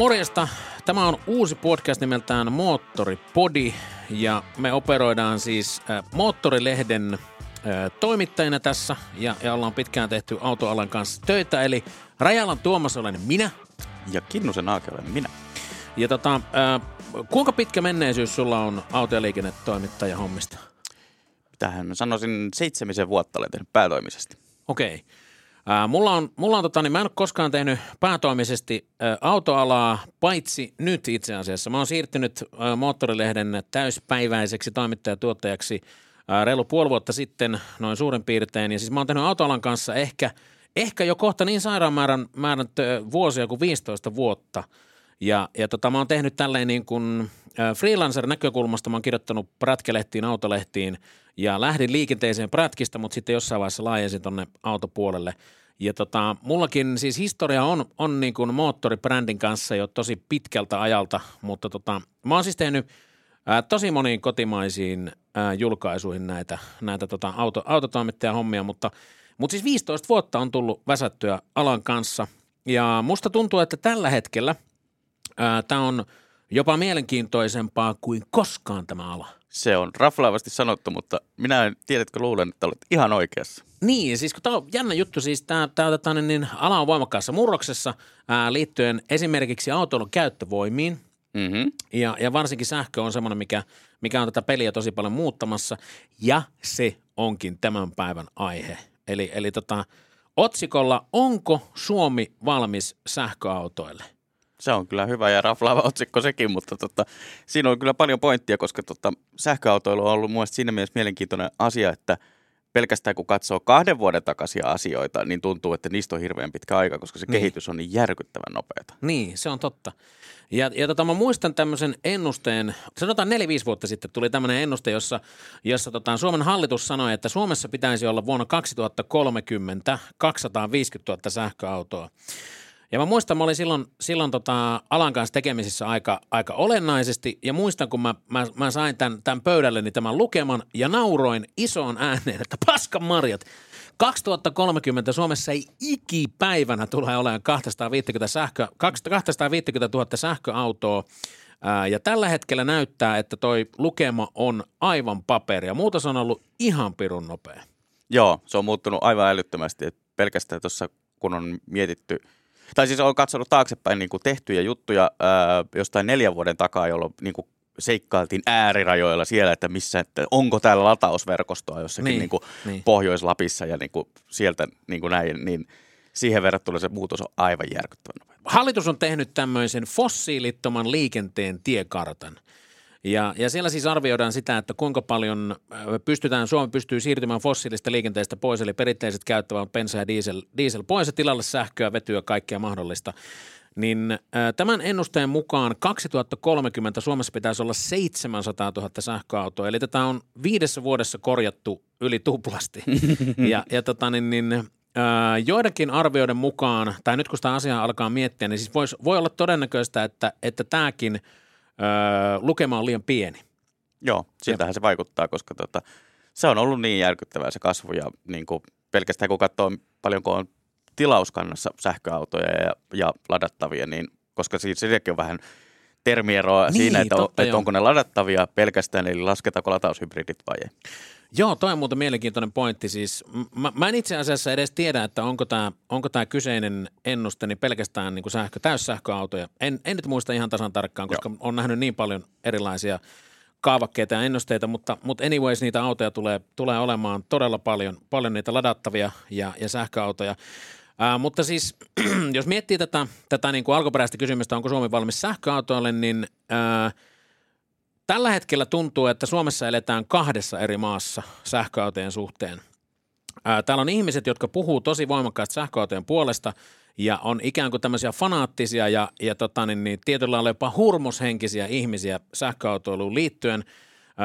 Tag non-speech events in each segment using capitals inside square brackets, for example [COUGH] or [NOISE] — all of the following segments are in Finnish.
Morjesta. Tämä on uusi podcast nimeltään Moottoripodi ja me operoidaan siis äh, Moottorilehden äh, toimittajina tässä ja, ja ollaan pitkään tehty autoalan kanssa töitä. Eli Rajalan Tuomas olen minä. Ja Kinnusen Aake olen minä. Ja tota, äh, kuinka pitkä menneisyys sulla on auto- ja liikennetoimittaja hommista? Tähän mä sanoisin seitsemisen vuotta olen tehnyt päätoimisesti. Okei. Okay. Mulla on, mulla on tota, niin mä en ole koskaan tehnyt päätoimisesti autoalaa, paitsi nyt itse asiassa. Mä oon siirtynyt Moottorilehden täyspäiväiseksi toimittajatuottajaksi reilu puoli vuotta sitten, noin suurin piirtein. Ja siis mä oon tehnyt autoalan kanssa ehkä, ehkä jo kohta niin sairaan määrän, määrän tö, vuosia kuin 15 vuotta. Ja, ja tota, mä oon tehnyt tälleen niin kuin freelancer-näkökulmasta, mä oon kirjoittanut prätkelehtiin, autolehtiin ja lähdin liikenteeseen prätkistä, mutta sitten jossain vaiheessa laajensin tonne autopuolelle – ja tota, mullakin siis historia on, on niin kuin moottoribrändin kanssa jo tosi pitkältä ajalta, mutta tota, mä oon siis tehnyt ää, tosi moniin kotimaisiin ää, julkaisuihin näitä, näitä tota, auto, autotoimittajahommia, mutta, mutta siis 15 vuotta on tullut väsättyä alan kanssa. Ja musta tuntuu, että tällä hetkellä tämä on jopa mielenkiintoisempaa kuin koskaan tämä ala. Se on raflaavasti sanottu, mutta minä en, tiedätkö, luulen, että olet ihan oikeassa. Niin, siis kun tämä on jännä juttu, siis tämä, tämä tota, niin, niin, ala on voimakkaassa murroksessa ää, liittyen esimerkiksi autoilun käyttövoimiin. Mm-hmm. Ja, ja varsinkin sähkö on semmoinen, mikä, mikä on tätä peliä tosi paljon muuttamassa. Ja se onkin tämän päivän aihe. Eli, eli tota, otsikolla, onko Suomi valmis sähköautoille? Se on kyllä hyvä ja raflaava otsikko sekin, mutta tota, siinä on kyllä paljon pointtia, koska tota, sähköautoilu on ollut mielestäni siinä mielessä mielenkiintoinen asia, että – pelkästään kun katsoo kahden vuoden takaisia asioita, niin tuntuu, että niistä on hirveän pitkä aika, koska se niin. kehitys on niin järkyttävän nopeata. Niin, se on totta. Ja, ja tota, mä muistan tämmöisen ennusteen, sanotaan neljä-viisi vuotta sitten tuli tämmöinen ennuste, jossa, jossa tota, Suomen hallitus sanoi, että Suomessa pitäisi olla vuonna 2030 250 000 sähköautoa. Ja mä muistan, mä olin silloin, silloin tota alan kanssa tekemisissä aika, aika olennaisesti ja muistan, kun mä, mä, mä sain tämän, tämän pöydälleni tämän lukeman ja nauroin isoon ääneen, että paskan marjat, 2030 Suomessa ei ikipäivänä tule olemaan 250, sähkö, 250 000 sähköautoa. ja tällä hetkellä näyttää, että toi lukema on aivan paperia. Muutos on ollut ihan pirun nopea. Joo, se on muuttunut aivan älyttömästi. pelkästään tuossa, kun on mietitty – tai siis olen katsonut taaksepäin niin kuin tehtyjä juttuja ää, jostain neljän vuoden takaa, jolloin niin kuin seikkailtiin äärirajoilla siellä, että missä, että onko täällä latausverkostoa jossakin niin, niin kuin niin. Pohjois-Lapissa ja niin kuin sieltä niin kuin näin, niin siihen verrattuna se muutos on aivan järkyttävän Hallitus on tehnyt tämmöisen fossiilittoman liikenteen tiekartan – ja, ja siellä siis arvioidaan sitä, että kuinka paljon pystytään, Suomi pystyy siirtymään fossiilista liikenteestä pois, eli perinteiset käyttävät bensa ja diesel, diesel pois ja tilalle sähköä, vetyä, kaikkea mahdollista. Niin tämän ennusteen mukaan 2030 Suomessa pitäisi olla 700 000 sähköautoa, eli tätä on viidessä vuodessa korjattu yli tuplasti. [LAUGHS] ja, ja tota, niin, niin, joidenkin arvioiden mukaan, tai nyt kun sitä asiaa alkaa miettiä, niin siis vois, voi olla todennäköistä, että, että tämäkin – lukema on liian pieni. Joo, siltähän se vaikuttaa, koska tota, se on ollut niin järkyttävää se kasvu ja niin kuin pelkästään kun katsoo paljonko on tilauskannassa sähköautoja ja, ja ladattavia, niin koska siis sekin on vähän termieroa niin, siinä, että, totta, on, että onko ne ladattavia pelkästään, eli lasketaanko lataushybridit vai ei. Joo, toi on muuten mielenkiintoinen pointti. Siis, mä, mä en itse asiassa edes tiedä, että onko tämä onko tää kyseinen ennuste niin pelkästään niin kuin sähkö, täyssähköautoja. En, en nyt muista ihan tasan tarkkaan, koska Joo. on nähnyt niin paljon erilaisia kaavakkeita ja ennusteita, mutta, mutta anyways niitä autoja tulee, tulee olemaan todella paljon, paljon niitä ladattavia ja, ja sähköautoja. Ää, mutta siis, [CLEARS THROAT] jos miettii tätä, tätä niin kuin alkuperäistä kysymystä, onko Suomi valmis sähköautoille, niin ää, – Tällä hetkellä tuntuu, että Suomessa eletään kahdessa eri maassa sähköautojen suhteen. Täällä on ihmiset, jotka puhuu tosi voimakkaasti sähköautojen puolesta ja on ikään kuin tämmöisiä fanaattisia ja, ja tota, niin, niin, tietyllä lailla jopa hurmoshenkisiä ihmisiä sähköautoiluun liittyen.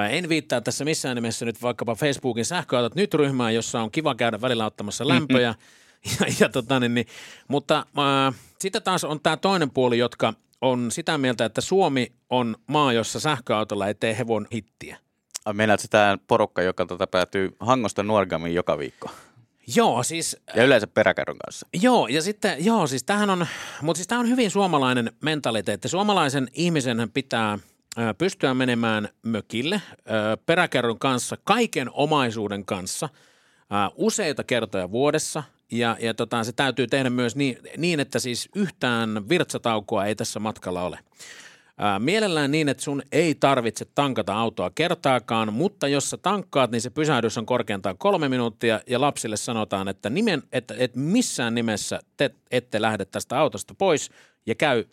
En viittaa tässä missään nimessä nyt vaikkapa Facebookin sähköautot nyt ryhmään, jossa on kiva käydä välillä ottamassa lämpöjä. Mm-hmm. [LAUGHS] Ja, ja tota, niin, niin, mutta äh, sitten taas on tämä toinen puoli, jotka – on sitä mieltä, että Suomi on maa, jossa sähköautolla ei tee hevon hittiä. Meinaat tämä porukka, joka tota päätyy Hangosta Nuorgamiin joka viikko? Joo, siis... Ja yleensä peräkärryn kanssa. Joo, ja sitten, joo, siis tämähän on, mutta siis tämä on hyvin suomalainen mentaliteetti. Suomalaisen ihmisen pitää pystyä menemään mökille peräkärryn kanssa, kaiken omaisuuden kanssa, useita kertoja vuodessa – ja, ja tota, se täytyy tehdä myös niin, niin, että siis yhtään virtsataukoa ei tässä matkalla ole. Ää, mielellään niin, että sun ei tarvitse tankata autoa kertaakaan, mutta jos sä tankkaat, niin se pysähdys on korkeintaan kolme minuuttia ja lapsille sanotaan, että, nimen, että, että missään nimessä te ette lähde tästä autosta pois ja käy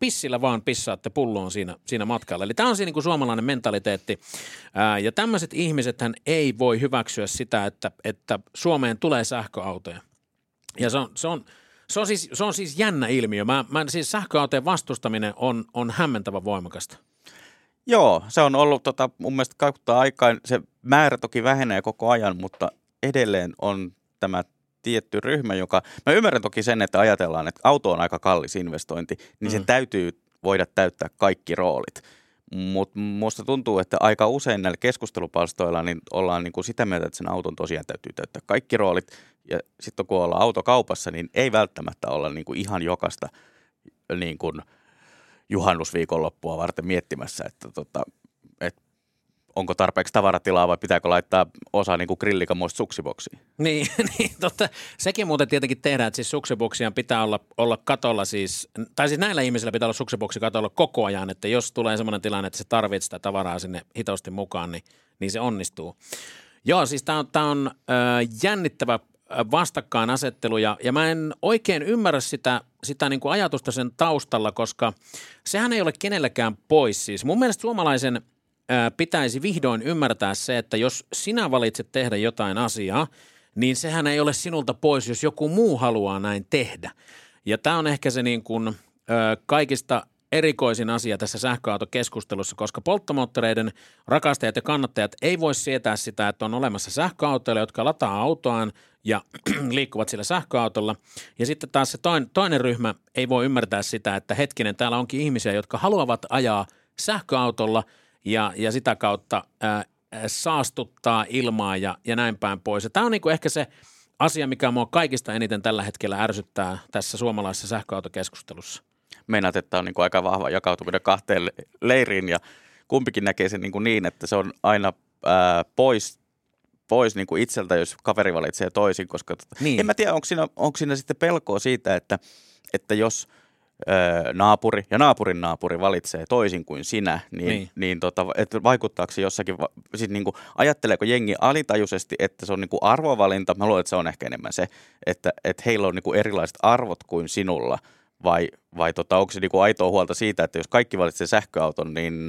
pissillä vaan pissaatte pulloon siinä, siinä matkalla. Eli tämä on siinä niin suomalainen mentaliteetti. Ää, ja tämmöiset ihmiset ei voi hyväksyä sitä, että, että Suomeen tulee sähköautoja. Ja se on, se on, se on, siis, se on siis jännä ilmiö. Mä, mä, siis sähköautojen vastustaminen on, on hämmentävän voimakasta. Joo, se on ollut tota, mun mielestä kautta aikaan. Se määrä toki vähenee koko ajan, mutta edelleen on tämä tietty ryhmä, joka... Mä ymmärrän toki sen, että ajatellaan, että auto on aika kallis investointi, niin mm. sen täytyy voida täyttää kaikki roolit. Mutta musta tuntuu, että aika usein näillä keskustelupalstoilla niin ollaan niin kuin sitä mieltä, että sen auton tosiaan täytyy täyttää kaikki roolit. Ja sitten kun ollaan autokaupassa, niin ei välttämättä olla niin kuin ihan jokasta niin kuin juhannusviikonloppua varten miettimässä, että, tota, onko tarpeeksi tavaratilaa vai pitääkö laittaa osa niin kuin grillikamoista suksiboksiin. [LAUGHS] Niin, niin totta. Sekin muuten tietenkin tehdään, että siis suksiboksia pitää olla, olla katolla siis, tai siis näillä ihmisillä pitää olla suksiboksi katolla koko ajan, että jos tulee sellainen tilanne, että se tarvitsee sitä tavaraa sinne hitosti mukaan, niin, niin se onnistuu. Joo, siis tämä on, tää on äh, jännittävä vastakkainasettelu ja, ja mä en oikein ymmärrä sitä, sitä niin kuin ajatusta sen taustalla, koska sehän ei ole kenellekään pois. Siis mun mielestä suomalaisen pitäisi vihdoin ymmärtää se, että jos sinä valitset tehdä jotain asiaa, niin sehän ei ole sinulta pois, jos joku muu haluaa näin tehdä. Ja tämä on ehkä se niin kuin, kaikista erikoisin asia tässä sähköautokeskustelussa, koska polttomoottoreiden rakastajat ja kannattajat ei voi sietää sitä, että on olemassa sähköautoja, jotka lataa autoaan ja [CLEARS THROAT] liikkuvat sillä sähköautolla. Ja sitten taas se toinen, toinen ryhmä ei voi ymmärtää sitä, että hetkinen, täällä onkin ihmisiä, jotka haluavat ajaa sähköautolla ja, ja sitä kautta ää, saastuttaa ilmaa ja, ja näin päin pois. Ja tämä on niinku ehkä se asia, mikä mua kaikista eniten tällä hetkellä ärsyttää tässä suomalaisessa sähköautokeskustelussa. Meinaat, että on niinku aika vahva jakautuminen kahteen leiriin ja kumpikin näkee sen niin, niin että se on aina ää, pois pois niin kuin itseltä, jos kaveri valitsee toisin, koska tota, niin. en mä tiedä, onko siinä, onko siinä sitten pelkoa siitä, että, että jos naapuri ja naapurin naapuri valitsee toisin kuin sinä, niin, niin. niin tota, että vaikuttaako se jossakin, siis niin kuin, ajatteleeko jengi alitajuisesti, että se on niin kuin arvovalinta, mä luulen, että se on ehkä enemmän se, että, että heillä on niin kuin erilaiset arvot kuin sinulla, vai, vai tota, onko se niin kuin aitoa huolta siitä, että jos kaikki valitsee sähköauton, niin,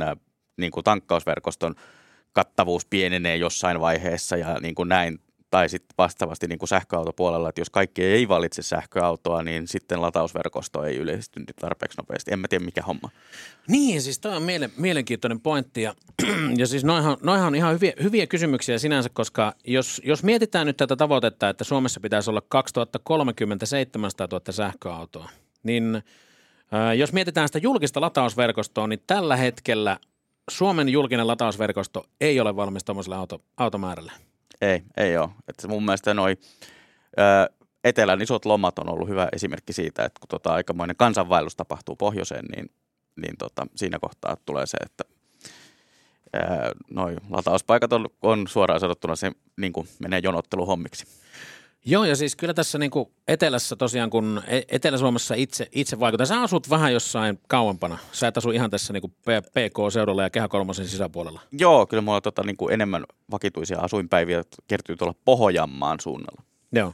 niin kuin tankkausverkoston – kattavuus pienenee jossain vaiheessa ja niin kuin näin. Tai sitten vastaavasti niin kuin sähköautopuolella, että jos kaikki ei valitse sähköautoa, niin sitten latausverkosto ei yleisty tarpeeksi nopeasti. En mä tiedä, mikä homma. Niin, siis toi on miele- mielenkiintoinen pointti. Ja, [CLEARS THROAT] ja siis noihan, noihan on ihan hyviä, hyviä kysymyksiä sinänsä, koska jos, jos mietitään nyt tätä tavoitetta, että Suomessa pitäisi olla 2030 700 000 sähköautoa, niin äh, jos mietitään sitä julkista latausverkostoa, niin tällä hetkellä – Suomen julkinen latausverkosto ei ole valmis tuommoiselle auto, automäärälle. Ei, ei ole. Että mun mielestä noi, etelän isot lomat on ollut hyvä esimerkki siitä, että kun tota aikamoinen kansanvaellus tapahtuu pohjoiseen, niin, niin tota, siinä kohtaa tulee se, että noin latauspaikat on, on suoraan sanottuna se niin kuin menee jonotteluhommiksi. Joo, ja siis kyllä tässä niin kuin etelässä tosiaan, kun e- Etelä-Suomessa itse, itse vaikuttaa. Sä asut vähän jossain kauempana. Sä et asu ihan tässä niin kuin PK-seudulla ja Kehä Kolmosen sisäpuolella. Joo, kyllä mulla on tota, niin kuin enemmän vakituisia asuinpäiviä kertyy tuolla Pohjanmaan suunnalla. Joo.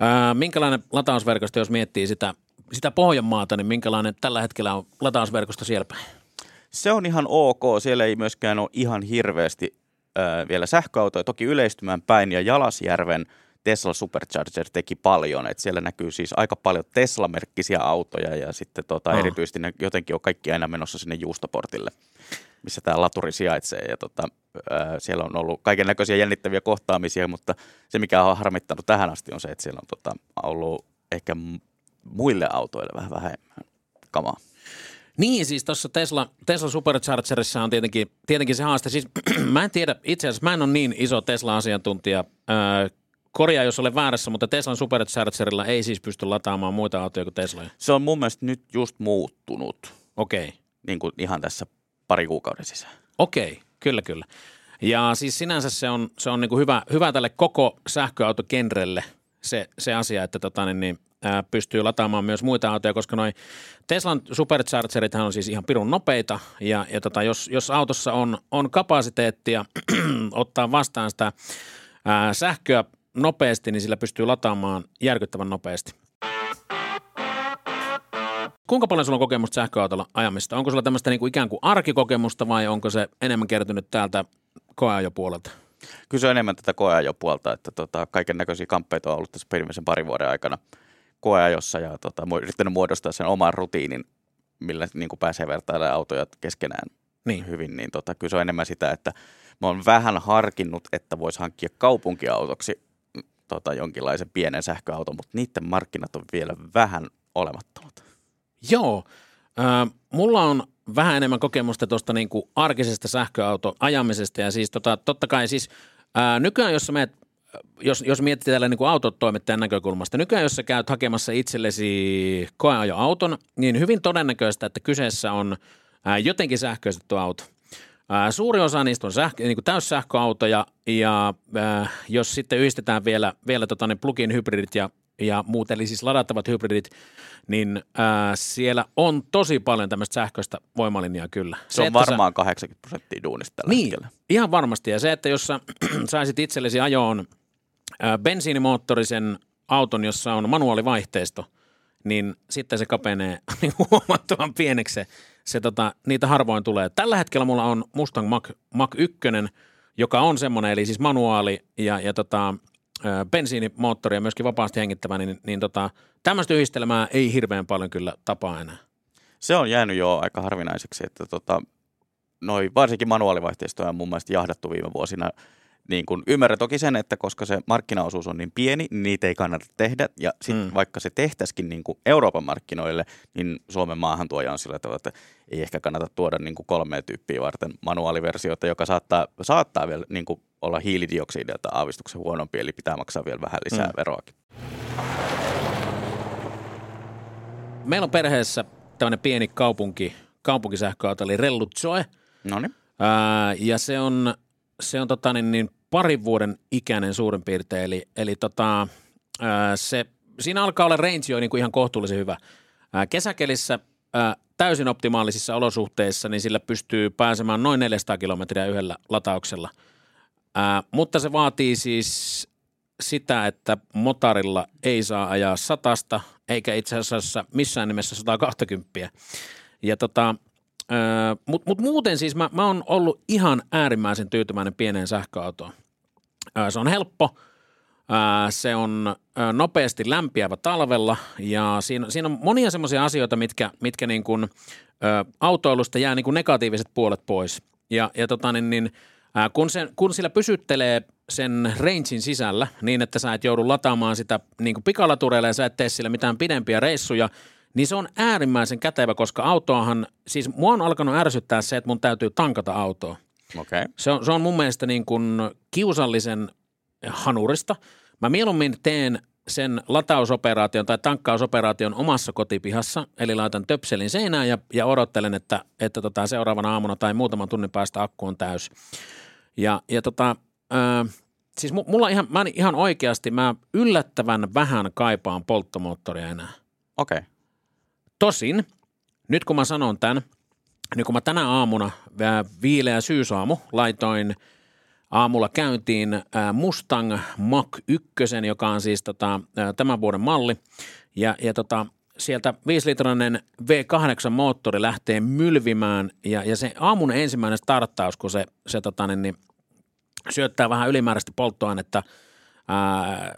Ää, minkälainen latausverkosto, jos miettii sitä, sitä Pohjanmaata, niin minkälainen tällä hetkellä on latausverkosto siellä päin? Se on ihan ok. Siellä ei myöskään ole ihan hirveästi vielä sähköautoja. Toki yleistymään päin ja Jalasjärven – Tesla Supercharger teki paljon, että siellä näkyy siis aika paljon Tesla-merkkisiä autoja ja sitten tota, oh. erityisesti ne jotenkin on kaikki aina menossa sinne juustoportille, missä tämä laturi sijaitsee ja tota, ää, siellä on ollut kaiken näköisiä jännittäviä kohtaamisia, mutta se mikä on harmittanut tähän asti on se, että siellä on tota, ollut ehkä muille autoille vähän vähemmän kamaa. Niin, siis tuossa Tesla, Tesla Superchargerissa on tietenkin, tietenkin se haaste. Siis [CLEARS THROAT] mä en tiedä, itse asiassa mä en ole niin iso Tesla-asiantuntija. Öö, korjaa, jos olen väärässä, mutta Teslan Superchargerilla ei siis pysty lataamaan muita autoja kuin Tesla. Se on mun mielestä nyt just muuttunut. Okei. Okay. Niin kuin ihan tässä pari kuukauden sisään. Okei, okay. kyllä kyllä. Ja siis sinänsä se on, se on niin kuin hyvä, hyvä tälle koko sähköautokenrelle se, se asia, että tota, niin, niin, ää, pystyy lataamaan myös muita autoja, koska noin Teslan superchargerit on siis ihan pirun nopeita ja, ja tota, jos, jos autossa on, on kapasiteettia [CLEARS THROAT] ottaa vastaan sitä ää, sähköä nopeasti, niin sillä pystyy lataamaan järkyttävän nopeasti. Kuinka paljon sulla on kokemusta sähköautolla ajamista? Onko sulla tämmöistä niin kuin ikään kuin arkikokemusta vai onko se enemmän kertynyt täältä koeajopuolelta? Kyllä se on enemmän tätä koeajopuolta, että tota, kaiken näköisiä kamppeita on ollut tässä perimmäisen parin vuoden aikana koeajossa ja tota, yrittänyt muodostaa sen oman rutiinin, millä niin kuin pääsee vertailemaan autoja keskenään niin. hyvin, niin tota, kyllä se on enemmän sitä, että mä oon vähän harkinnut, että voisi hankkia kaupunkiautoksi tota, jonkinlaisen pienen sähköauton, mutta niiden markkinat on vielä vähän olemattomat. Joo, äh, mulla on vähän enemmän kokemusta tuosta niin kuin arkisesta sähköautoajamisesta ja siis tota, totta kai siis ää, nykyään, jos meet jos, jos miettii tällä niin autotoimittajan näkökulmasta, nykyään jos sä käyt hakemassa itsellesi koeajoauton, niin hyvin todennäköistä, että kyseessä on jotenkin sähköistetty auto. Ää, suuri osa niistä on sähkö, niin kuin täyssähköautoja ja ää, jos sitten yhdistetään vielä, vielä tota, ne plug-in hybridit ja ja muut, eli siis ladattavat hybridit, niin ää, siellä on tosi paljon tämmöistä sähköistä voimalinjaa kyllä. Se, se on varmaan sä... 80 prosenttia duunista tällä niin, hetkellä. ihan varmasti. Ja se, että jos sä [CLEARS THROAT] saisit itsellesi ajoon ää, bensiinimoottorisen auton, jossa on manuaalivaihteisto, niin sitten se kapenee [LAUGHS] niin huomattavan pieneksi se, se tota, niitä harvoin tulee. Tällä hetkellä mulla on Mustang Mach, Mach 1, joka on semmoinen, eli siis manuaali ja, ja tota, bensiinimoottori ja myöskin vapaasti hengittävä, niin, niin tota, tämmöistä yhdistelmää ei hirveän paljon kyllä tapaa enää. Se on jäänyt jo aika harvinaiseksi, että tota, noi, varsinkin manuaalivaihteistoja on mun mielestä jahdattu viime vuosina niin kun ymmärrän toki sen, että koska se markkinaosuus on niin pieni, niin niitä ei kannata tehdä. Ja sitten mm. vaikka se tehtäisikin niin kuin Euroopan markkinoille, niin Suomen maahantuoja on sillä tavalla, että ei ehkä kannata tuoda niin kuin kolme tyyppiä varten manuaaliversiota, joka saattaa, saattaa vielä niin kuin olla hiilidioksidilta aavistuksen huonompi, eli pitää maksaa vielä vähän lisää mm. veroakin. Meillä on perheessä tämmöinen pieni kaupunki, kaupunkisähköauto, eli Rellutsoe. No niin. ja se on se on tota, niin, niin parin vuoden ikäinen suurin piirtein, eli, eli tota, ää, se, siinä alkaa olla range jo niin kuin ihan kohtuullisen hyvä. Ää, kesäkelissä ää, täysin optimaalisissa olosuhteissa, niin sillä pystyy pääsemään noin 400 kilometriä yhdellä latauksella. Ää, mutta se vaatii siis sitä, että motarilla ei saa ajaa satasta, eikä itse asiassa missään nimessä 120. Ja tota, mutta mut muuten siis mä, mä oon ollut ihan äärimmäisen tyytyväinen pieneen sähköautoon. Öö, se on helppo, öö, se on öö, nopeasti lämpiävä talvella ja siinä, siinä on monia semmoisia asioita, mitkä, mitkä niin kun, öö, autoilusta jää niin kun negatiiviset puolet pois. Ja, ja tota niin, niin, kun, se, kun sillä pysyttelee sen rangein sisällä niin, että sä et joudu lataamaan sitä niin pikalatureilla ja sä et tee sillä mitään pidempiä reissuja – niin se on äärimmäisen kätevä, koska autoahan, siis mua on alkanut ärsyttää se, että mun täytyy tankata autoa. Okay. Se, on, se on mun mielestä niin kuin kiusallisen hanurista. Mä mieluummin teen sen latausoperaation tai tankkausoperaation omassa kotipihassa, eli laitan töpselin seinään ja, ja odottelen, että, että tota seuraavana aamuna tai muutaman tunnin päästä akku on täys. Ja, ja tota, äh, siis mulla ihan, mä ihan oikeasti, mä yllättävän vähän kaipaan polttomoottoria enää. Okei. Okay. Tosin, nyt kun mä sanon tämän, niin kun mä tänä aamuna, viileä syysaamu, laitoin aamulla käyntiin Mustang Mach 1, joka on siis tota, tämän vuoden malli. Ja, ja tota, sieltä 5-litrainen V8-moottori lähtee mylvimään ja, ja se aamun ensimmäinen starttaus, kun se, se tota, niin, niin, syöttää vähän ylimääräistä polttoainetta ää,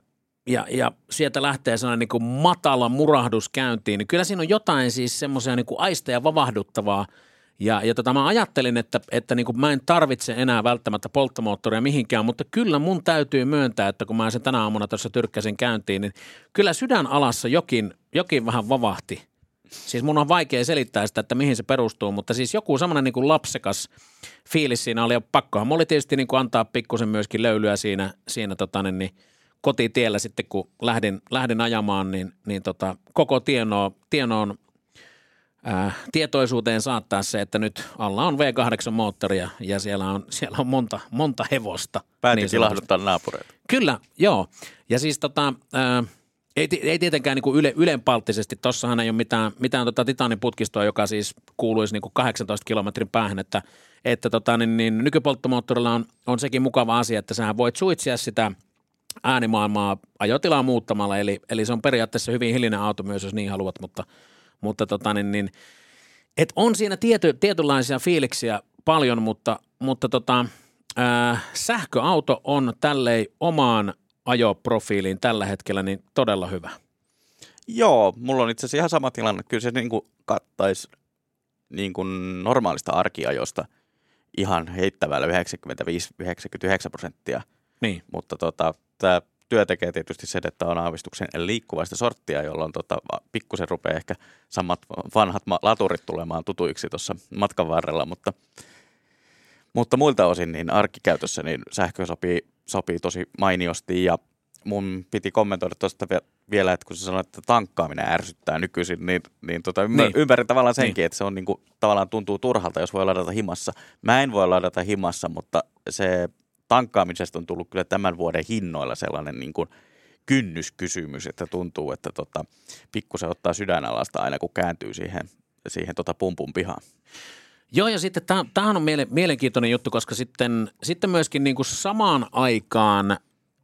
ja, ja sieltä lähtee sellainen niin kuin matala murahdus käyntiin, niin kyllä siinä on jotain siis semmoisia niin kuin aisteja vavahduttavaa. Ja, ja tota, mä ajattelin, että, että niin kuin mä en tarvitse enää välttämättä polttomoottoria mihinkään, mutta kyllä mun täytyy myöntää, että kun mä sen tänä aamuna tuossa tyrkkäsin käyntiin, niin kyllä sydän alassa jokin, jokin vähän vavahti. Siis mun on vaikea selittää sitä, että mihin se perustuu, mutta siis joku semmoinen niin kuin lapsekas fiilis siinä oli ja pakkohan. Mulla oli tietysti niin kuin antaa pikkusen myöskin löylyä siinä, siinä tota, niin, niin kotitiellä sitten, kun lähdin, lähdin ajamaan, niin, niin tota, koko tienoon, tienoon ää, tietoisuuteen saattaa se, että nyt alla on V8-moottoria ja siellä on, siellä on monta, monta hevosta. Päätin niin tilahduttaa naapureita. Kyllä, joo. Ja siis tota, ää, ei, ei tietenkään niin yle, ylenpalttisesti, tossahan ei ole mitään, mitään tota titaniputkistoa, joka siis kuuluisi niin kuin 18 kilometrin päähän, että, että tota, niin, niin nykypolttomoottorilla on, on sekin mukava asia, että sähän voit suitsia sitä äänimaailmaa ajotilaa muuttamalla, eli, eli se on periaatteessa hyvin hiljainen auto myös, jos niin haluat, mutta, mutta tota, niin, niin, et on siinä tiety, tietynlaisia fiiliksiä paljon, mutta, mutta tota, ää, sähköauto on tälleen omaan ajoprofiiliin tällä hetkellä niin todella hyvä. Joo, mulla on itse asiassa ihan sama tilanne. Kyllä se niin kuin kattaisi niin kuin normaalista arkiajosta ihan heittävällä 95-99 prosenttia. Niin. Mutta tota, tämä työ tekee tietysti se, että on aavistuksen liikkuvaista sorttia, jolloin tota, pikkusen rupeaa ehkä samat vanhat laturit tulemaan tutuiksi tuossa matkan varrella, mutta, mutta muilta osin niin arkikäytössä niin sähkö sopii, sopii tosi mainiosti ja mun piti kommentoida tuosta vielä, että kun sä sanoit, että tankkaaminen ärsyttää nykyisin, niin, niin, tota, niin. ymmärrän tavallaan senkin, niin. että se on niin kuin, tavallaan tuntuu turhalta, jos voi ladata himassa. Mä en voi ladata himassa, mutta se tankkaamisesta on tullut kyllä tämän vuoden hinnoilla sellainen niin kuin kynnyskysymys, että tuntuu, että tota, pikkusen ottaa sydänalasta aina, kun kääntyy siihen, siihen tota pumpun pihaan. Joo, ja sitten tämähän on mielenkiintoinen juttu, koska sitten, sitten myöskin niin kuin samaan aikaan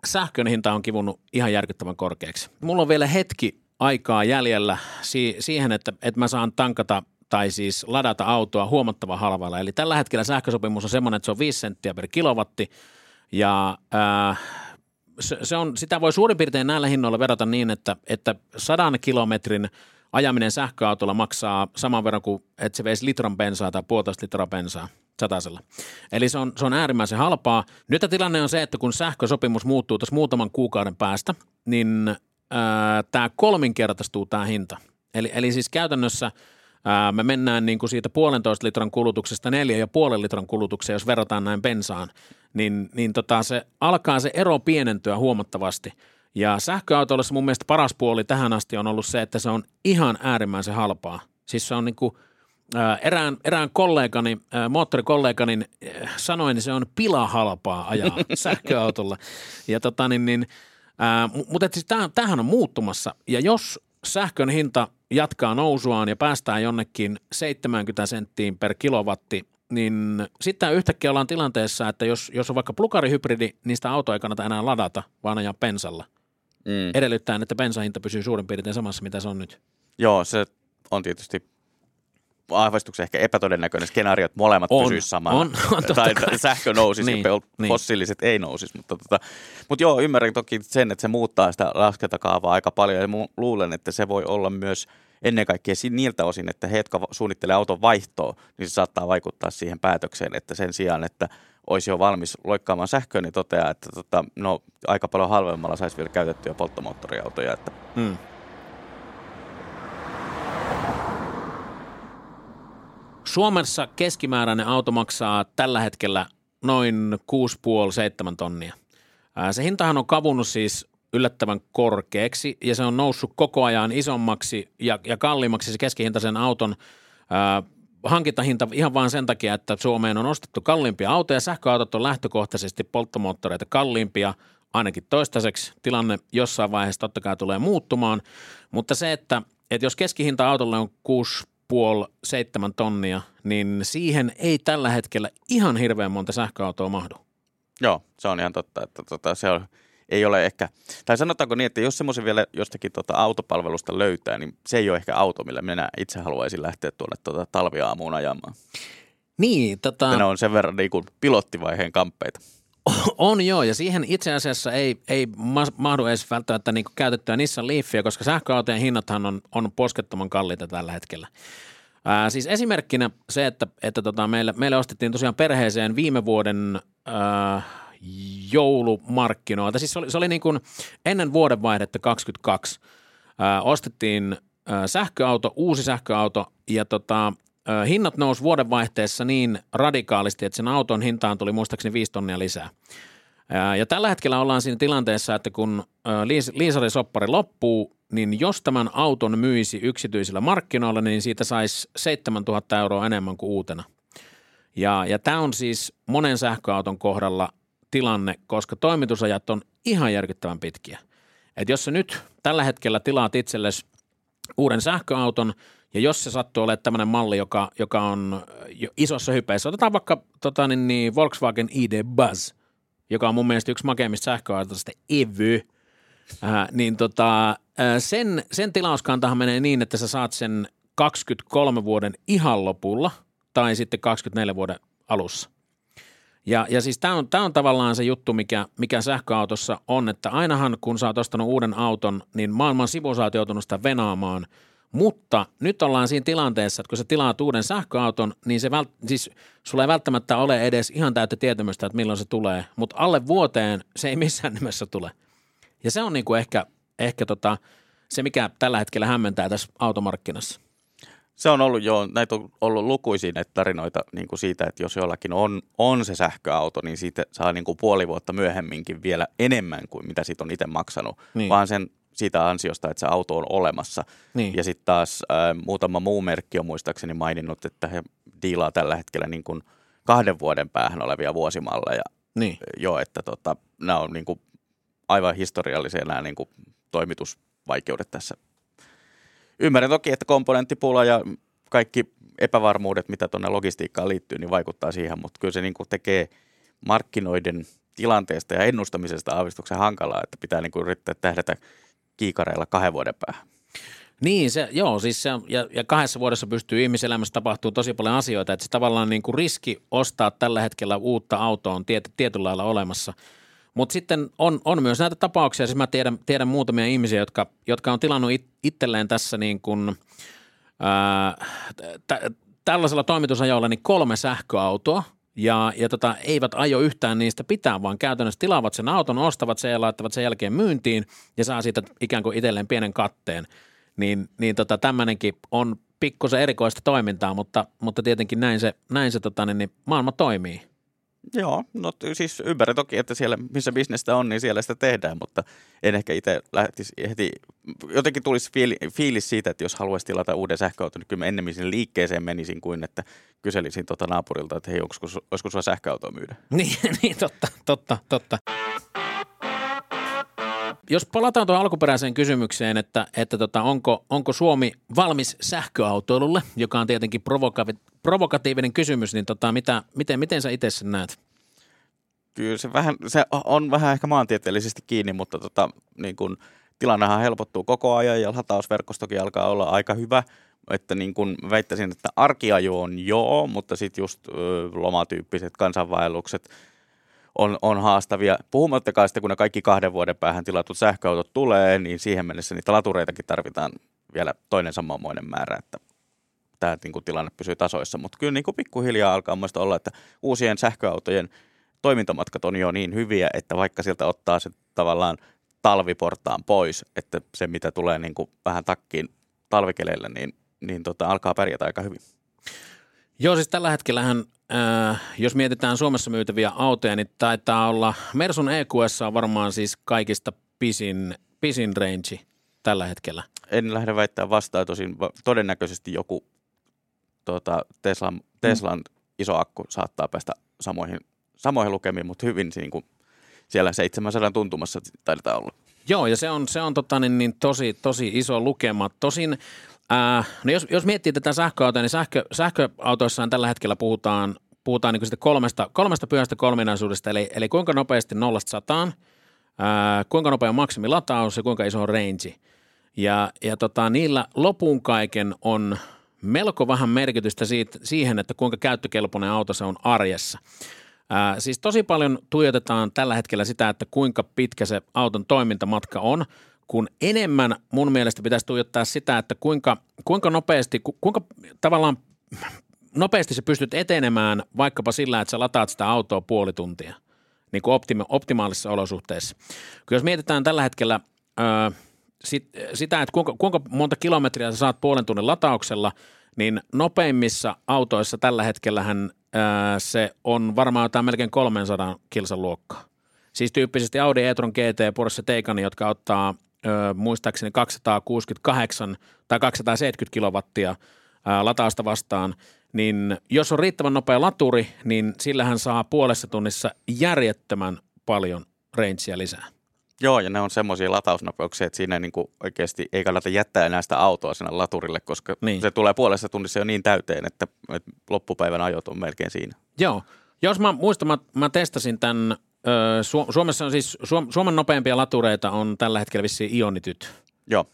sähkön hinta on kivunut ihan järkyttävän korkeaksi. Mulla on vielä hetki aikaa jäljellä si- siihen, että, että mä saan tankata tai siis ladata autoa huomattavan halvalla. Eli tällä hetkellä sähkösopimus on semmoinen, että se on 5 senttiä per kilowatti ja äh, se, se on, sitä voi suurin piirtein näillä hinnoilla verrata niin, että, että sadan kilometrin ajaminen sähköautolla maksaa saman verran kuin, että se veisi litran bensaa tai puolitoista litraa bensaa satasella. Eli se on, se on äärimmäisen halpaa. Nyt tilanne on se, että kun sähkösopimus muuttuu tuossa muutaman kuukauden päästä, niin äh, tämä kolminkertaistuu tämä hinta. Eli, eli siis käytännössä – Ää, me mennään niin kuin siitä puolentoista litran kulutuksesta neljä ja puolen litran kulutukseen, jos verrataan näin bensaan, niin, niin tota se alkaa se ero pienentyä huomattavasti. Ja sähköautoilla mun mielestä paras puoli tähän asti on ollut se, että se on ihan äärimmäisen halpaa. Siis se on niin kuin, ää, erään, erään kollegani, ää, moottorikollegani ää, sanoi, niin se on pilahalpaa ajaa [LAUGHS] sähköautolla. Ja tota niin, niin ää, mutta siis tämähän on muuttumassa. Ja jos sähkön hinta jatkaa nousuaan ja päästään jonnekin 70 senttiin per kilowatti, niin sitten yhtäkkiä ollaan tilanteessa, että jos, jos on vaikka plukarihybridi, niin sitä autoa ei kannata enää ladata, vaan ajaa pensalla. Mm. Edellyttäen, että bensahinta pysyy suurin piirtein samassa, mitä se on nyt. Joo, se on tietysti aavistuksen ehkä epätodennäköinen skenaario, että molemmat on, pysyisivät samana. On, on tai kai. sähkö nousisi niin, ja niin. fossiiliset ei nousisi. Mutta, tota, mutta joo, ymmärrän toki sen, että se muuttaa sitä laskentakaavaa aika paljon ja luulen, että se voi olla myös ennen kaikkea niiltä osin, että he, jotka suunnittelee auton vaihtoa, niin se saattaa vaikuttaa siihen päätökseen, että sen sijaan, että olisi jo valmis loikkaamaan sähköä, niin toteaa, että tota, no, aika paljon halvemmalla saisi vielä käytettyjä polttomoottoriautoja. Että. Hmm. Suomessa keskimääräinen auto maksaa tällä hetkellä noin 6,5-7 tonnia. Se hintahan on kavunut siis yllättävän korkeaksi ja se on noussut koko ajan isommaksi ja, ja kalliimmaksi se keskihintaisen auton ää, hankintahinta ihan vain sen takia, että Suomeen on ostettu kalliimpia autoja. Sähköautot on lähtökohtaisesti polttomoottoreita kalliimpia, ainakin toistaiseksi. Tilanne jossain vaiheessa totta kai tulee muuttumaan, mutta se, että, että jos keskihinta autolle on 6 7 tonnia, niin siihen ei tällä hetkellä ihan hirveän monta sähköautoa mahdu. Joo, se on ihan totta, että tota, se on, ei ole ehkä, tai sanotaanko niin, että jos semmoisen vielä jostakin tota autopalvelusta löytää, niin se ei ole ehkä auto, millä minä itse haluaisin lähteä tuonne tota talviaamuun ajamaan. Niin, tota... ne on sen verran niin kuin pilottivaiheen kamppeita. On joo, ja siihen itse asiassa ei, ei mahdu edes välttämättä niin käytettyä Nissan Leafia, koska sähköautojen hinnathan on, on poskettoman kalliita tällä hetkellä. Ää, siis esimerkkinä se, että, että tota, meille, meille ostettiin tosiaan perheeseen viime vuoden ää, joulumarkkinoilta. Siis se oli, se oli niin kuin ennen vuodenvaihdetta 22. Ää, ostettiin sähköauto, uusi sähköauto ja tota, hinnat nousi vuodenvaihteessa niin radikaalisti, että sen auton hintaan tuli muistaakseni 5 tonnia lisää. Ja tällä hetkellä ollaan siinä tilanteessa, että kun liisarisoppari loppuu, niin jos tämän auton myisi yksityisillä markkinoilla, niin siitä saisi 7000 euroa enemmän kuin uutena. Ja, ja tämä on siis monen sähköauton kohdalla tilanne, koska toimitusajat on ihan järkyttävän pitkiä. Et jos sä nyt tällä hetkellä tilaat itsellesi uuden sähköauton, ja jos se sattuu olemaan tämmöinen malli, joka, joka on jo isossa hypeissä, otetaan vaikka tota, niin, niin Volkswagen ID Buzz, joka on mun mielestä yksi makeimmista sähköautoista Evy, äh, niin tota, äh, sen, sen tilauskantahan menee niin, että sä saat sen 23 vuoden ihan lopulla tai sitten 24 vuoden alussa. Ja, ja siis tämä on, on tavallaan se juttu, mikä, mikä sähköautossa on, että ainahan kun sä oot ostanut uuden auton, niin maailman sivu sä oot joutunut sitä venaamaan – mutta nyt ollaan siinä tilanteessa, että kun sä tilaat uuden sähköauton, niin se vält, siis sulla ei välttämättä ole edes ihan täyttä tietämystä, että milloin se tulee, mutta alle vuoteen se ei missään nimessä tule. Ja se on niin kuin ehkä, ehkä tota, se, mikä tällä hetkellä hämmentää tässä automarkkinassa. Se on ollut jo, näitä on ollut lukuisia näitä tarinoita niin kuin siitä, että jos jollakin on, on se sähköauto, niin siitä saa niin kuin puoli vuotta myöhemminkin vielä enemmän kuin mitä siitä on itse maksanut, niin. vaan sen siitä ansiosta, että se auto on olemassa. Niin. Ja sitten taas ä, muutama muu merkki on muistaakseni maininnut, että he diilaa tällä hetkellä niin kuin kahden vuoden päähän olevia vuosimalleja. Niin. Jo, että tota, nämä on niin kuin aivan historiallisia nämä niin kuin toimitusvaikeudet tässä. Ymmärrän toki, että komponenttipula ja kaikki epävarmuudet, mitä tuonne logistiikkaan liittyy, niin vaikuttaa siihen, mutta kyllä se niin kuin tekee markkinoiden tilanteesta ja ennustamisesta aavistuksen hankalaa, että pitää niin kuin yrittää tähdätä kiikareilla kahden vuoden päähän. Niin, se, joo, siis se, ja, ja kahdessa vuodessa pystyy ihmiselämässä tapahtuu tosi paljon asioita, että se tavallaan niin kuin riski ostaa tällä hetkellä uutta autoa on tiet, tietyllä lailla olemassa. Mutta sitten on, on myös näitä tapauksia, siis mä tiedän, tiedän muutamia ihmisiä, jotka, jotka on tilannut it, itselleen tässä niin kuin, t- tällaisella toimitusajoilla niin kolme sähköautoa – ja, ja tota, eivät aio yhtään niistä pitää, vaan käytännössä tilaavat sen auton, ostavat sen ja laittavat sen jälkeen myyntiin ja saa siitä ikään kuin itselleen pienen katteen. Niin, niin tota, tämmöinenkin on pikkusen erikoista toimintaa, mutta, mutta tietenkin näin se, näin se tota, niin, niin maailma toimii. Joo, no siis ymmärrän toki, että siellä missä bisnestä on, niin siellä sitä tehdään, mutta en ehkä itse lähtisi heti, jotenkin tulisi fiili, fiilis siitä, että jos haluaisi tilata uuden sähköauton, niin kyllä mä ennemmin sinne liikkeeseen menisin kuin, että kyselisin tuota naapurilta, että hei, olisiko, olisiko sulla sähköautoa myydä? [LAUGHS] Niin, niin totta, totta, totta. Jos palataan tuohon alkuperäiseen kysymykseen, että, että tota, onko, onko Suomi valmis sähköautoilulle, joka on tietenkin provoka- provokatiivinen kysymys, niin tota, mitä, miten, miten sä itse sen näet? Kyllä se, vähän, se on vähän ehkä maantieteellisesti kiinni, mutta tota, niin kun, tilannehan helpottuu koko ajan ja latausverkostokin alkaa olla aika hyvä. Että niin kun väittäisin, että arkiajo on joo, mutta sitten just ö, lomatyyppiset kansanvaellukset – on, on haastavia. Puhumattakaan sitten, kun ne kaikki kahden vuoden päähän tilatut sähköautot tulee, niin siihen mennessä niitä latureitakin tarvitaan vielä toinen samanmoinen määrä, että tämä niin kuin, tilanne pysyy tasoissa. Mutta kyllä niin kuin pikkuhiljaa alkaa muista olla, että uusien sähköautojen toimintamatkat on jo niin hyviä, että vaikka sieltä ottaa se tavallaan talviportaan pois, että se mitä tulee niin kuin vähän takkiin talvikeleille, niin, niin tota, alkaa pärjätä aika hyvin. Joo, siis tällä hetkellähän äh, jos mietitään Suomessa myytäviä autoja, niin taitaa olla, Mersun EQS on varmaan siis kaikista pisin, pisin range tällä hetkellä. En lähde väittämään vastaan, tosin todennäköisesti joku tuota, Teslan, Teslan mm. iso akku saattaa päästä samoihin, samoihin lukemiin, mutta hyvin niin kuin siellä 700 tuntumassa taitaa olla. Joo, ja se on, se on tota, niin, niin tosi, tosi iso lukema. Tosin Äh, no jos, jos miettii tätä sähköautoa, niin sähkö, sähköautoissaan tällä hetkellä puhutaan, puhutaan niin kolmesta, kolmesta pyhästä kolminaisuudesta, eli, eli kuinka nopeasti nollasta sataan, äh, kuinka nopea maksimilataus ja kuinka iso on range. Ja, ja tota, niillä lopun kaiken on melko vähän merkitystä siitä, siihen, että kuinka käyttökelpoinen auto se on arjessa. Ää, siis tosi paljon tuijotetaan tällä hetkellä sitä, että kuinka pitkä se auton toimintamatka on – kun enemmän mun mielestä pitäisi tuijottaa sitä, että kuinka, kuinka nopeasti, kuinka tavallaan nopeasti sä pystyt etenemään vaikkapa sillä, että sä lataat sitä autoa puoli tuntia niin kuin optima- optimaalisissa olosuhteissa. Kun jos mietitään tällä hetkellä ö, sit, sitä, että kuinka, kuinka monta kilometriä sä saat puolen tunnin latauksella, niin nopeimmissa autoissa tällä hetkellähän ää, se on varmaan jotain melkein 300 kilsan luokkaa. Siis tyyppisesti Audi e-tron GT, Porsche Taycan, jotka ottaa ö, muistaakseni 268 tai 270 kilowattia ää, latausta vastaan, niin jos on riittävän nopea laturi, niin sillähän saa puolessa tunnissa järjettömän paljon rangea lisää. Joo, ja ne on semmoisia latausnopeuksia, että siinä niin kuin oikeasti ei kannata jättää enää sitä autoa sinne laturille, koska niin. se tulee puolessa tunnissa jo niin täyteen, että, että loppupäivän ajot on melkein siinä. Joo. Jos mä muistan, mä, mä testasin tämän, Su- Suomessa on siis, Su- Suomen nopeimpia latureita on tällä hetkellä vissiin Ionityt. Joo.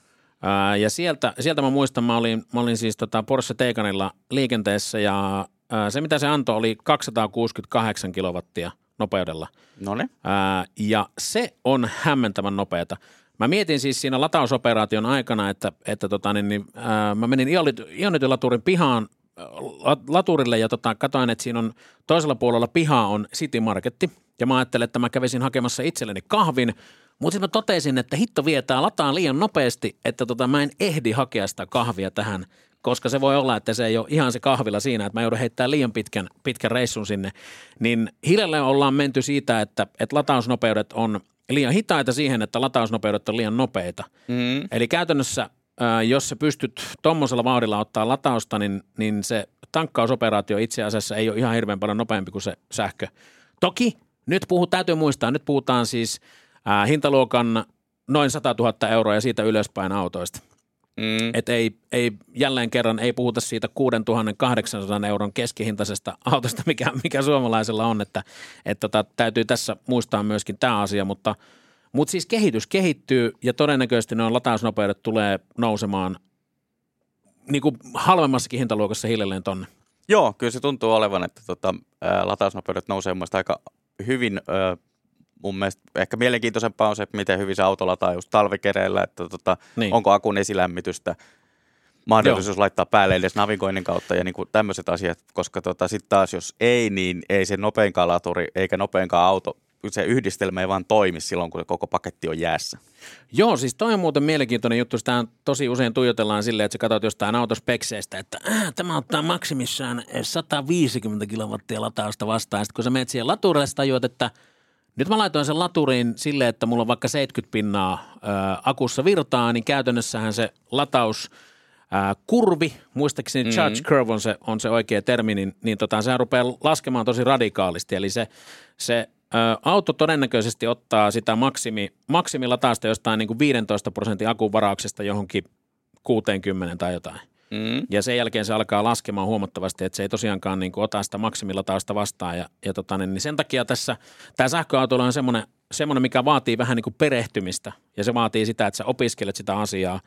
Ää, ja sieltä, sieltä mä muistan, mä olin, mä olin siis tota Porsche Taycanilla liikenteessä ja ää, se mitä se antoi oli 268 kilowattia nopeudella. No ne. Ää, ja se on hämmentävän nopeata. Mä mietin siis siinä latausoperaation aikana, että, että tota, niin, niin, ää, mä menin Ionity-laturin pihaan laturille ja tota, katsoin, että siinä on toisella puolella pihaa on City Marketti. Ja mä ajattelin, että mä kävisin hakemassa itselleni kahvin, mutta sitten mä totesin, että hitto vietää lataan liian nopeasti, että tota, mä en ehdi hakea sitä kahvia tähän, koska se voi olla, että se ei ole ihan se kahvila siinä, että mä joudun heittämään liian pitkän, pitkän reissun sinne. Niin hiljalleen ollaan menty siitä, että, että latausnopeudet on liian hitaita siihen, että latausnopeudet on liian nopeita. Mm. Eli käytännössä, ää, jos sä pystyt tuommoisella vauhdilla ottaa latausta, niin, niin se tankkausoperaatio itse asiassa ei ole ihan hirveän paljon nopeampi kuin se sähkö. Toki nyt puhuu, täytyy muistaa, nyt puhutaan siis ää, hintaluokan noin 100 000 euroa ja siitä ylöspäin autoista. Mm. Et ei, ei, jälleen kerran ei puhuta siitä 6800 euron keskihintaisesta [LAUGHS] autosta, mikä, mikä suomalaisella on, että et tota, täytyy tässä muistaa myöskin tämä asia, mutta, mutta siis kehitys kehittyy ja todennäköisesti nuo latausnopeudet tulee nousemaan niin kuin halvemmassakin hintaluokassa hiljalleen tonne. Joo, kyllä se tuntuu olevan, että tota, ää, latausnopeudet nousee mun aika hyvin. Ää, mun mielestä ehkä mielenkiintoisempaa on se, että miten hyvin se auto lataa just talvikereillä, että tota, Niin. onko akun esilämmitystä, mahdollisuus Joo. laittaa päälle edes navigoinnin kautta ja niin kuin tämmöiset asiat, koska tota, sitten taas jos ei, niin ei se nopeinkaan laturi eikä nopeinkaan auto, se yhdistelmä ei vaan toimi silloin, kun koko paketti on jäässä. Joo, siis toi on muuten mielenkiintoinen juttu. Sitä tosi usein tuijotellaan silleen, että sä katsot jostain autospekseistä, että äh, tämä ottaa maksimissaan 150 kilowattia latausta vastaan. Sitten kun sä menet siihen laturille, sä tajuat, että nyt mä laitoin sen laturiin silleen, että mulla on vaikka 70 pinnaa ö, akussa virtaa, niin käytännössähän se lataus ää, kurvi, muistaakseni mm-hmm. charge curve on se, on se oikea termi, niin, niin tota, sehän rupeaa laskemaan tosi radikaalisti. Eli se, se ö, auto todennäköisesti ottaa sitä maksimi, maksimilatausta jostain niin kuin 15 prosentin akun varauksesta johonkin 60 tai jotain. Mm. Ja sen jälkeen se alkaa laskemaan huomattavasti, että se ei tosiaankaan niin kuin ota sitä maksimilatausta vastaan. Ja, ja tota, niin sen takia tässä tämä sähköautoilla on semmoinen, semmoinen, mikä vaatii vähän niin kuin perehtymistä. Ja se vaatii sitä, että sä opiskelet sitä asiaa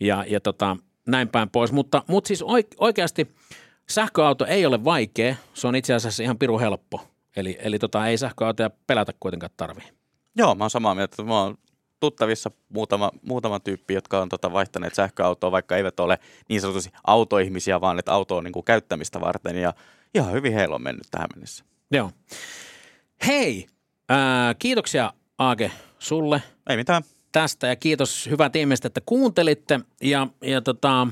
ja, ja tota, näin päin pois. Mutta, mutta siis oik- oikeasti sähköauto ei ole vaikea, se on itse asiassa ihan piru helppo. Eli, eli tota, ei sähköautoja pelätä kuitenkaan tarvii. Joo, mä oon samaa mieltä. Mä oon tuttavissa muutama, muutama tyyppi, jotka on tota vaihtaneet sähköautoa, vaikka eivät ole niin sanotusti autoihmisiä, vaan että auto on niin kuin käyttämistä varten. Ja ihan hyvin heillä on mennyt tähän mennessä. Joo. Hei, ää, kiitoksia Aage sulle Ei mitään. tästä ja kiitos hyvät ihmiset, että kuuntelitte ja, ja tota,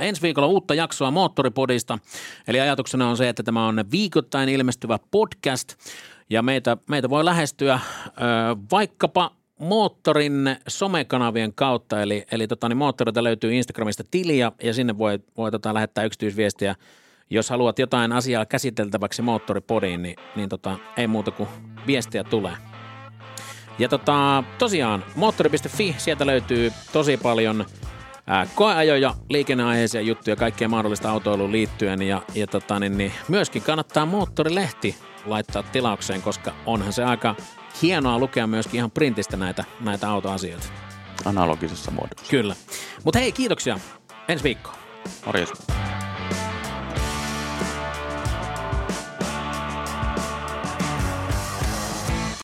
ensi viikolla uutta jaksoa Moottoripodista. Eli ajatuksena on se, että tämä on viikoittain ilmestyvä podcast ja meitä, meitä voi lähestyä ää, vaikkapa Moottorin somekanavien kautta, eli, eli tota, niin Moottorilta löytyy Instagramista tiliä ja sinne voi, voi tota, lähettää yksityisviestiä. Jos haluat jotain asiaa käsiteltäväksi Moottoripodiin, niin, niin tota, ei muuta kuin viestiä tulee. Ja tota, tosiaan moottori.fi, sieltä löytyy tosi paljon ää, koeajoja, liikenneaiheisia juttuja, kaikkea mahdollista autoiluun liittyen. Ja, ja tota, niin, niin, myöskin kannattaa moottorilehti laittaa tilaukseen, koska onhan se aika hienoa lukea myöskin ihan printistä näitä, näitä autoasioita. Analogisessa muodossa. Kyllä. Mutta hei, kiitoksia. Ensi viikkoon. Morjes.